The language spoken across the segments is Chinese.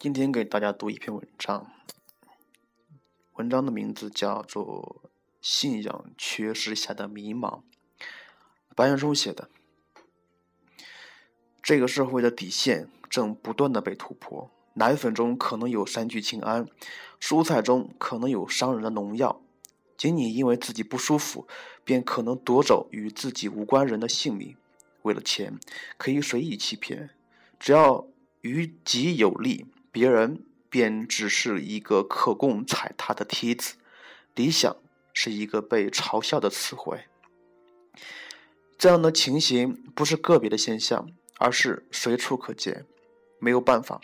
今天给大家读一篇文章，文章的名字叫做《信仰缺失下的迷茫》，白岩松写的。这个社会的底线正不断的被突破，奶粉中可能有三聚氰胺，蔬菜中可能有伤人的农药，仅仅因为自己不舒服，便可能夺走与自己无关人的性命。为了钱，可以随意欺骗，只要于己有利。别人便只是一个可供踩踏的梯子，理想是一个被嘲笑的词汇。这样的情形不是个别的现象，而是随处可见。没有办法，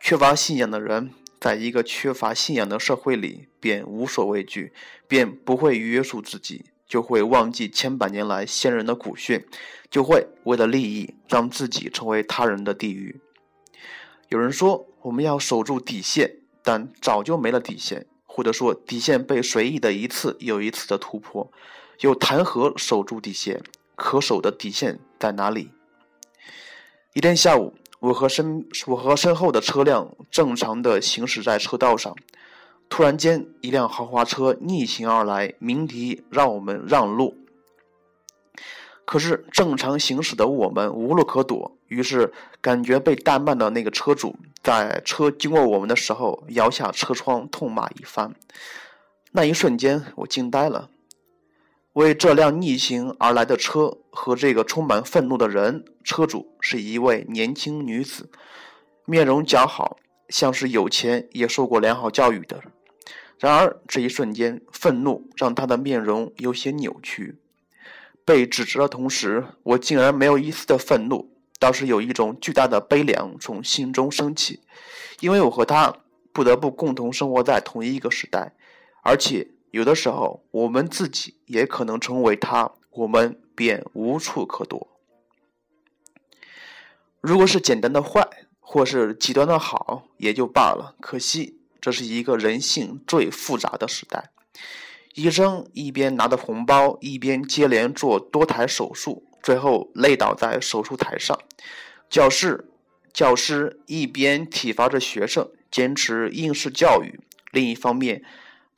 缺乏信仰的人，在一个缺乏信仰的社会里，便无所畏惧，便不会约束自己，就会忘记千百年来先人的古训，就会为了利益让自己成为他人的地狱。有人说。我们要守住底线，但早就没了底线，或者说底线被随意的一次又一次的突破，又谈何守住底线？可守的底线在哪里？一天下午，我和身我和身后的车辆正常的行驶在车道上，突然间，一辆豪华车逆行而来，鸣笛让我们让路。可是正常行驶的我们无路可躲，于是感觉被怠慢的那个车主在车经过我们的时候摇下车窗痛骂一番。那一瞬间，我惊呆了。为这辆逆行而来的车和这个充满愤怒的人，车主是一位年轻女子，面容姣好，像是有钱也受过良好教育的。然而这一瞬间，愤怒让她的面容有些扭曲。被指责的同时，我竟然没有一丝的愤怒，倒是有一种巨大的悲凉从心中升起，因为我和他不得不共同生活在同一个时代，而且有的时候我们自己也可能成为他，我们便无处可躲。如果是简单的坏，或是极端的好，也就罢了。可惜这是一个人性最复杂的时代。医生一边拿着红包，一边接连做多台手术，最后累倒在手术台上。教室教师一边体罚着学生，坚持应试教育；另一方面，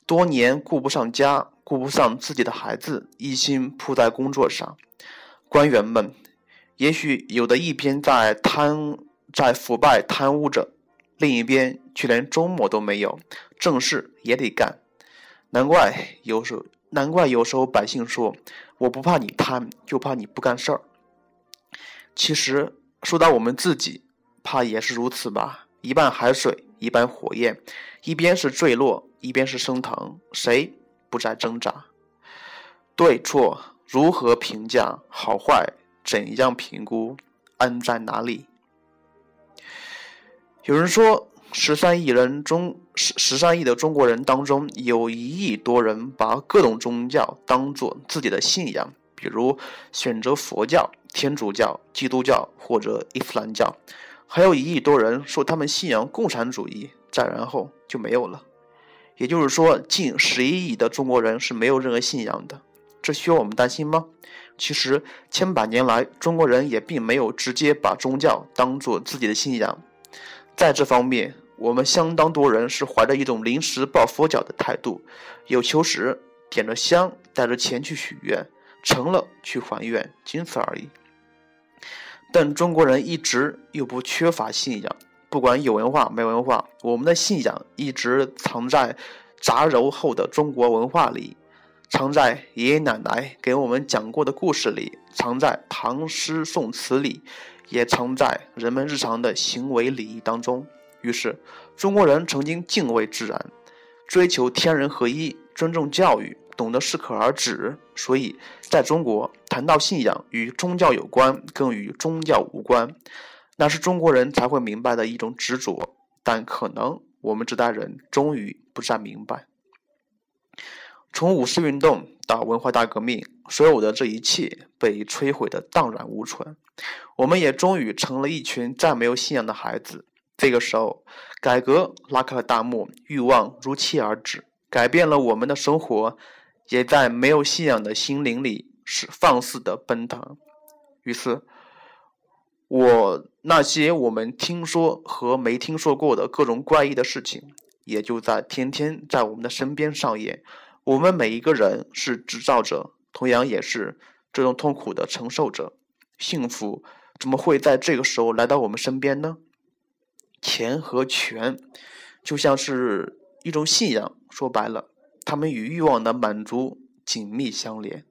多年顾不上家，顾不上自己的孩子，一心扑在工作上。官员们，也许有的一边在贪，在腐败贪污着，另一边却连周末都没有，正事也得干。难怪有时候，难怪有时候百姓说：“我不怕你贪，就怕你不干事儿。”其实说到我们自己，怕也是如此吧。一半海水，一半火焰，一边是坠落，一边是升腾，谁不在挣扎？对错如何评价？好坏怎样评估？恩在哪里？有人说。十三亿人中，十十三亿的中国人当中，有一亿多人把各种宗教当做自己的信仰，比如选择佛教、天主教、基督教或者伊斯兰教，还有一亿多人说他们信仰共产主义，再然后就没有了。也就是说，近十一亿的中国人是没有任何信仰的，这需要我们担心吗？其实，千百年来，中国人也并没有直接把宗教当做自己的信仰，在这方面。我们相当多人是怀着一种临时抱佛脚的态度，有求时点着香，带着钱去许愿，成了去还愿，仅此而已。但中国人一直又不缺乏信仰，不管有文化没文化，我们的信仰一直藏在杂糅后的中国文化里，藏在爷爷奶奶给我们讲过的故事里，藏在唐诗宋词里，也藏在人们日常的行为礼仪当中。于是，中国人曾经敬畏自然，追求天人合一，尊重教育，懂得适可而止。所以，在中国谈到信仰与宗教有关，更与宗教无关，那是中国人才会明白的一种执着。但可能我们这代人终于不再明白，从五四运动到文化大革命，所有的这一切被摧毁的荡然无存。我们也终于成了一群再没有信仰的孩子。这个时候，改革拉开了大幕，欲望如期而至，改变了我们的生活，也在没有信仰的心灵里是放肆的奔腾。于是，我那些我们听说和没听说过的各种怪异的事情，也就在天天在我们的身边上演。我们每一个人是制造者，同样也是这种痛苦的承受者。幸福怎么会在这个时候来到我们身边呢？钱和权就像是一种信仰，说白了，他们与欲望的满足紧密相连。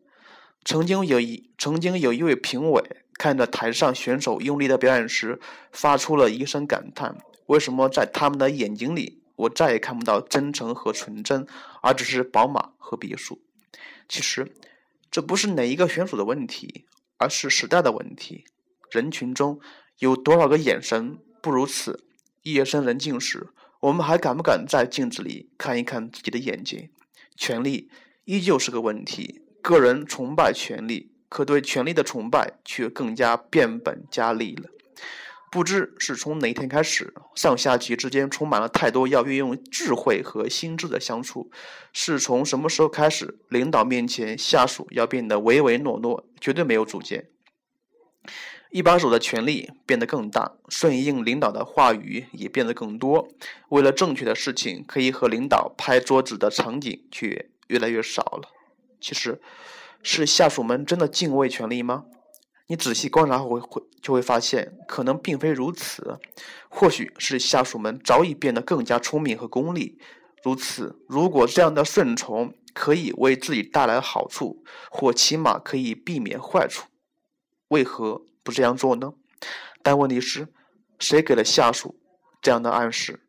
曾经有一曾经有一位评委。看着台上选手用力的表演时，发出了一声感叹：“为什么在他们的眼睛里，我再也看不到真诚和纯真，而只是宝马和别墅？”其实，这不是哪一个选手的问题，而是时代的问题。人群中有多少个眼神不如此？夜深人静时，我们还敢不敢在镜子里看一看自己的眼睛？权力依旧是个问题，个人崇拜权力。可对权力的崇拜却更加变本加厉了。不知是从哪天开始，上下级之间充满了太多要运用智慧和心智的相处。是从什么时候开始，领导面前下属要变得唯唯诺诺，绝对没有主见？一把手的权力变得更大，顺应领导的话语也变得更多。为了正确的事情，可以和领导拍桌子的场景却越来越少了。其实。是下属们真的敬畏权力吗？你仔细观察会会就会发现，可能并非如此。或许是下属们早已变得更加聪明和功利。如此，如果这样的顺从可以为自己带来好处，或起码可以避免坏处，为何不这样做呢？但问题是，谁给了下属这样的暗示？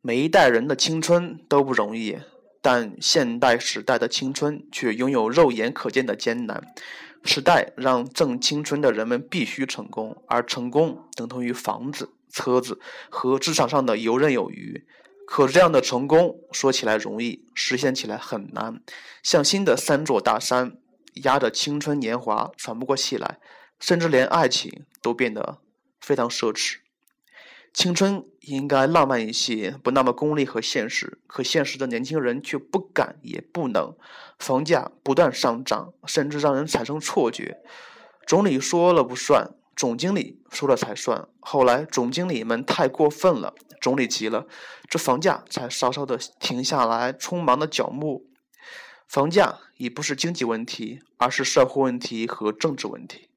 每一代人的青春都不容易。但现代时代的青春却拥有肉眼可见的艰难。时代让正青春的人们必须成功，而成功等同于房子、车子和职场上的游刃有余。可这样的成功说起来容易，实现起来很难，像新的三座大山压着青春年华喘不过气来，甚至连爱情都变得非常奢侈。青春应该浪漫一些，不那么功利和现实。可现实的年轻人却不敢也不能。房价不断上涨，甚至让人产生错觉。总理说了不算，总经理说了才算。后来总经理们太过分了，总理急了，这房价才稍稍的停下来，匆忙的脚步。房价已不是经济问题，而是社会问题和政治问题。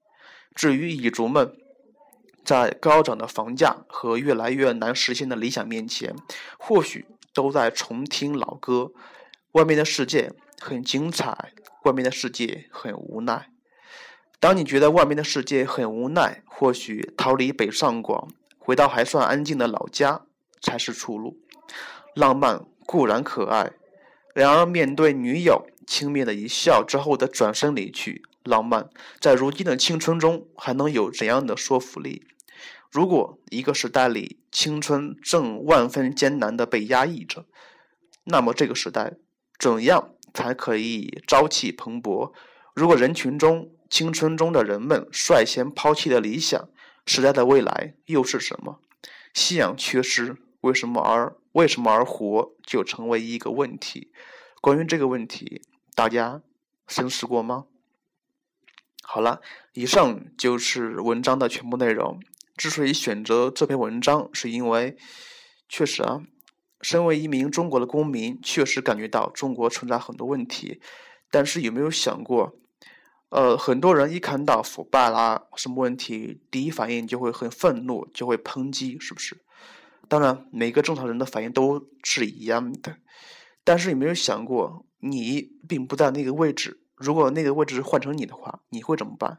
至于蚁族们。在高涨的房价和越来越难实现的理想面前，或许都在重听老歌。外面的世界很精彩，外面的世界很无奈。当你觉得外面的世界很无奈，或许逃离北上广，回到还算安静的老家才是出路。浪漫固然可爱，然而面对女友轻蔑的一笑之后的转身离去，浪漫在如今的青春中还能有怎样的说服力？如果一个时代里青春正万分艰难的被压抑着，那么这个时代怎样才可以朝气蓬勃？如果人群中青春中的人们率先抛弃了理想，时代的未来又是什么？信仰缺失，为什么而为什么而活就成为一个问题？关于这个问题，大家深思过吗？好了，以上就是文章的全部内容。之所以选择这篇文章，是因为确实啊，身为一名中国的公民，确实感觉到中国存在很多问题。但是有没有想过，呃，很多人一看到腐败啦什么问题，第一反应就会很愤怒，就会抨击，是不是？当然，每个正常人的反应都是一样的。但是有没有想过，你并不在那个位置，如果那个位置换成你的话，你会怎么办？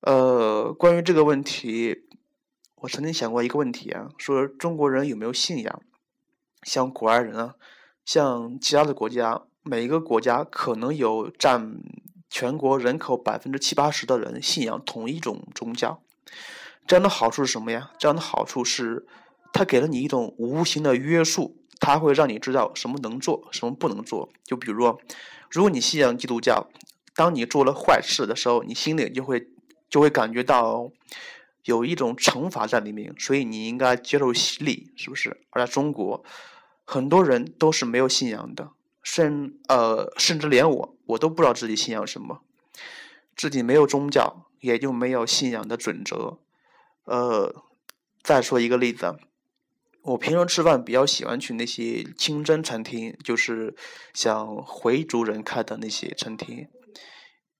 呃，关于这个问题，我曾经想过一个问题啊，说中国人有没有信仰？像国外人啊，像其他的国家，每一个国家可能有占全国人口百分之七八十的人信仰同一种宗教。这样的好处是什么呀？这样的好处是，它给了你一种无形的约束，它会让你知道什么能做，什么不能做。就比如，如果你信仰基督教，当你做了坏事的时候，你心里就会。就会感觉到有一种惩罚在里面，所以你应该接受洗礼，是不是？而在中国，很多人都是没有信仰的，甚呃，甚至连我，我都不知道自己信仰什么，自己没有宗教，也就没有信仰的准则。呃，再说一个例子，我平时吃饭比较喜欢去那些清真餐厅，就是像回族人开的那些餐厅，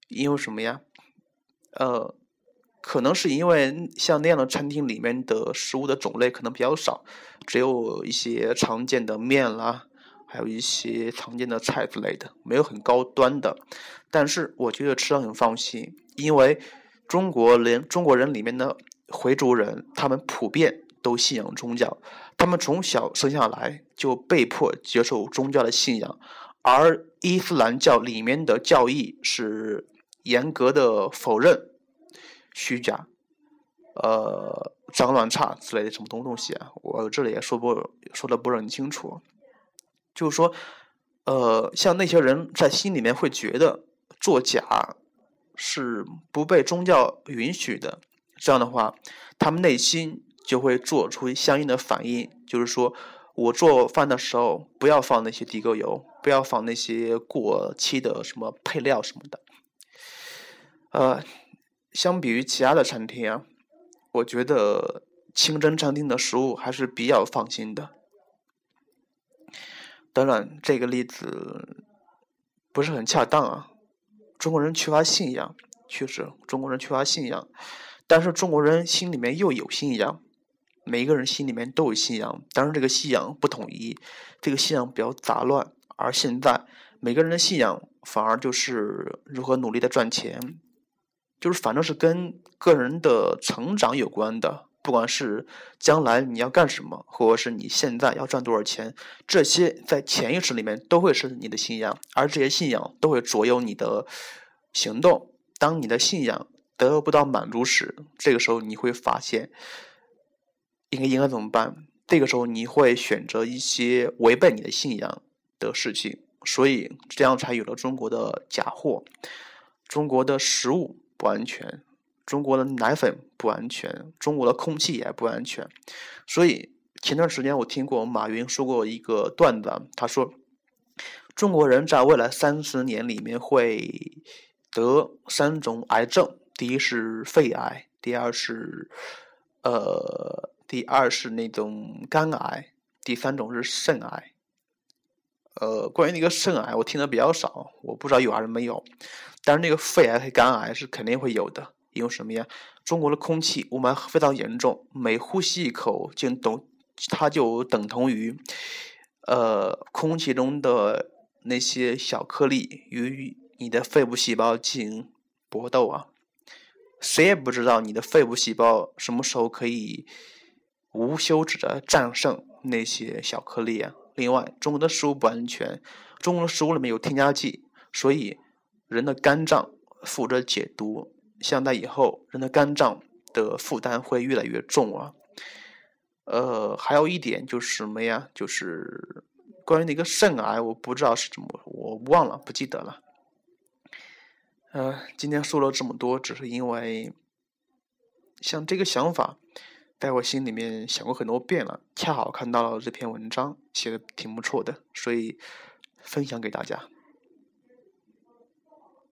因为什么呀？呃，可能是因为像那样的餐厅里面的食物的种类可能比较少，只有一些常见的面啦，还有一些常见的菜之类的，没有很高端的。但是我觉得吃的很放心，因为中国人中国人里面的。回族人，他们普遍都信仰宗教，他们从小生下来就被迫接受宗教的信仰，而伊斯兰教里面的教义是严格的否认虚假、呃脏乱差之类的什么东东西啊，我这里也说不说的不是很清楚，就是说，呃，像那些人在心里面会觉得作假是不被宗教允许的。这样的话，他们内心就会做出相应的反应，就是说我做饭的时候不要放那些地沟油，不要放那些过期的什么配料什么的。呃，相比于其他的餐厅啊，我觉得清真餐厅的食物还是比较放心的。当然，这个例子不是很恰当啊。中国人缺乏信仰，确实，中国人缺乏信仰。但是中国人心里面又有信仰，每一个人心里面都有信仰，但是这个信仰不统一，这个信仰比较杂乱。而现在每个人的信仰反而就是如何努力的赚钱，就是反正是跟个人的成长有关的。不管是将来你要干什么，或者是你现在要赚多少钱，这些在潜意识里面都会是你的信仰，而这些信仰都会左右你的行动。当你的信仰。得不到满足时，这个时候你会发现，应该应该怎么办？这个时候你会选择一些违背你的信仰的事情，所以这样才有了中国的假货，中国的食物不安全，中国的奶粉不安全，中国的空气也不安全。所以前段时间我听过马云说过一个段子，他说，中国人在未来三十年里面会得三种癌症。第一是肺癌，第二是，呃，第二是那种肝癌，第三种是肾癌。呃，关于那个肾癌，我听的比较少，我不知道有还是没有。但是那个肺癌和肝癌是肯定会有的，因为什么呀？中国的空气雾霾非常严重，每呼吸一口就等，它就等同于，呃，空气中的那些小颗粒与你的肺部细胞进行搏斗啊。谁也不知道你的肺部细胞什么时候可以无休止的战胜那些小颗粒啊！另外，中国的食物不安全，中国的食物里面有添加剂，所以人的肝脏负责解毒。现在以后，人的肝脏的负担会越来越重啊！呃，还有一点就是什么呀？就是关于那个肾癌，我不知道是怎么，我忘了，不记得了。呃，今天说了这么多，只是因为像这个想法，在我心里面想过很多遍了。恰好看到了这篇文章，写的挺不错的，所以分享给大家。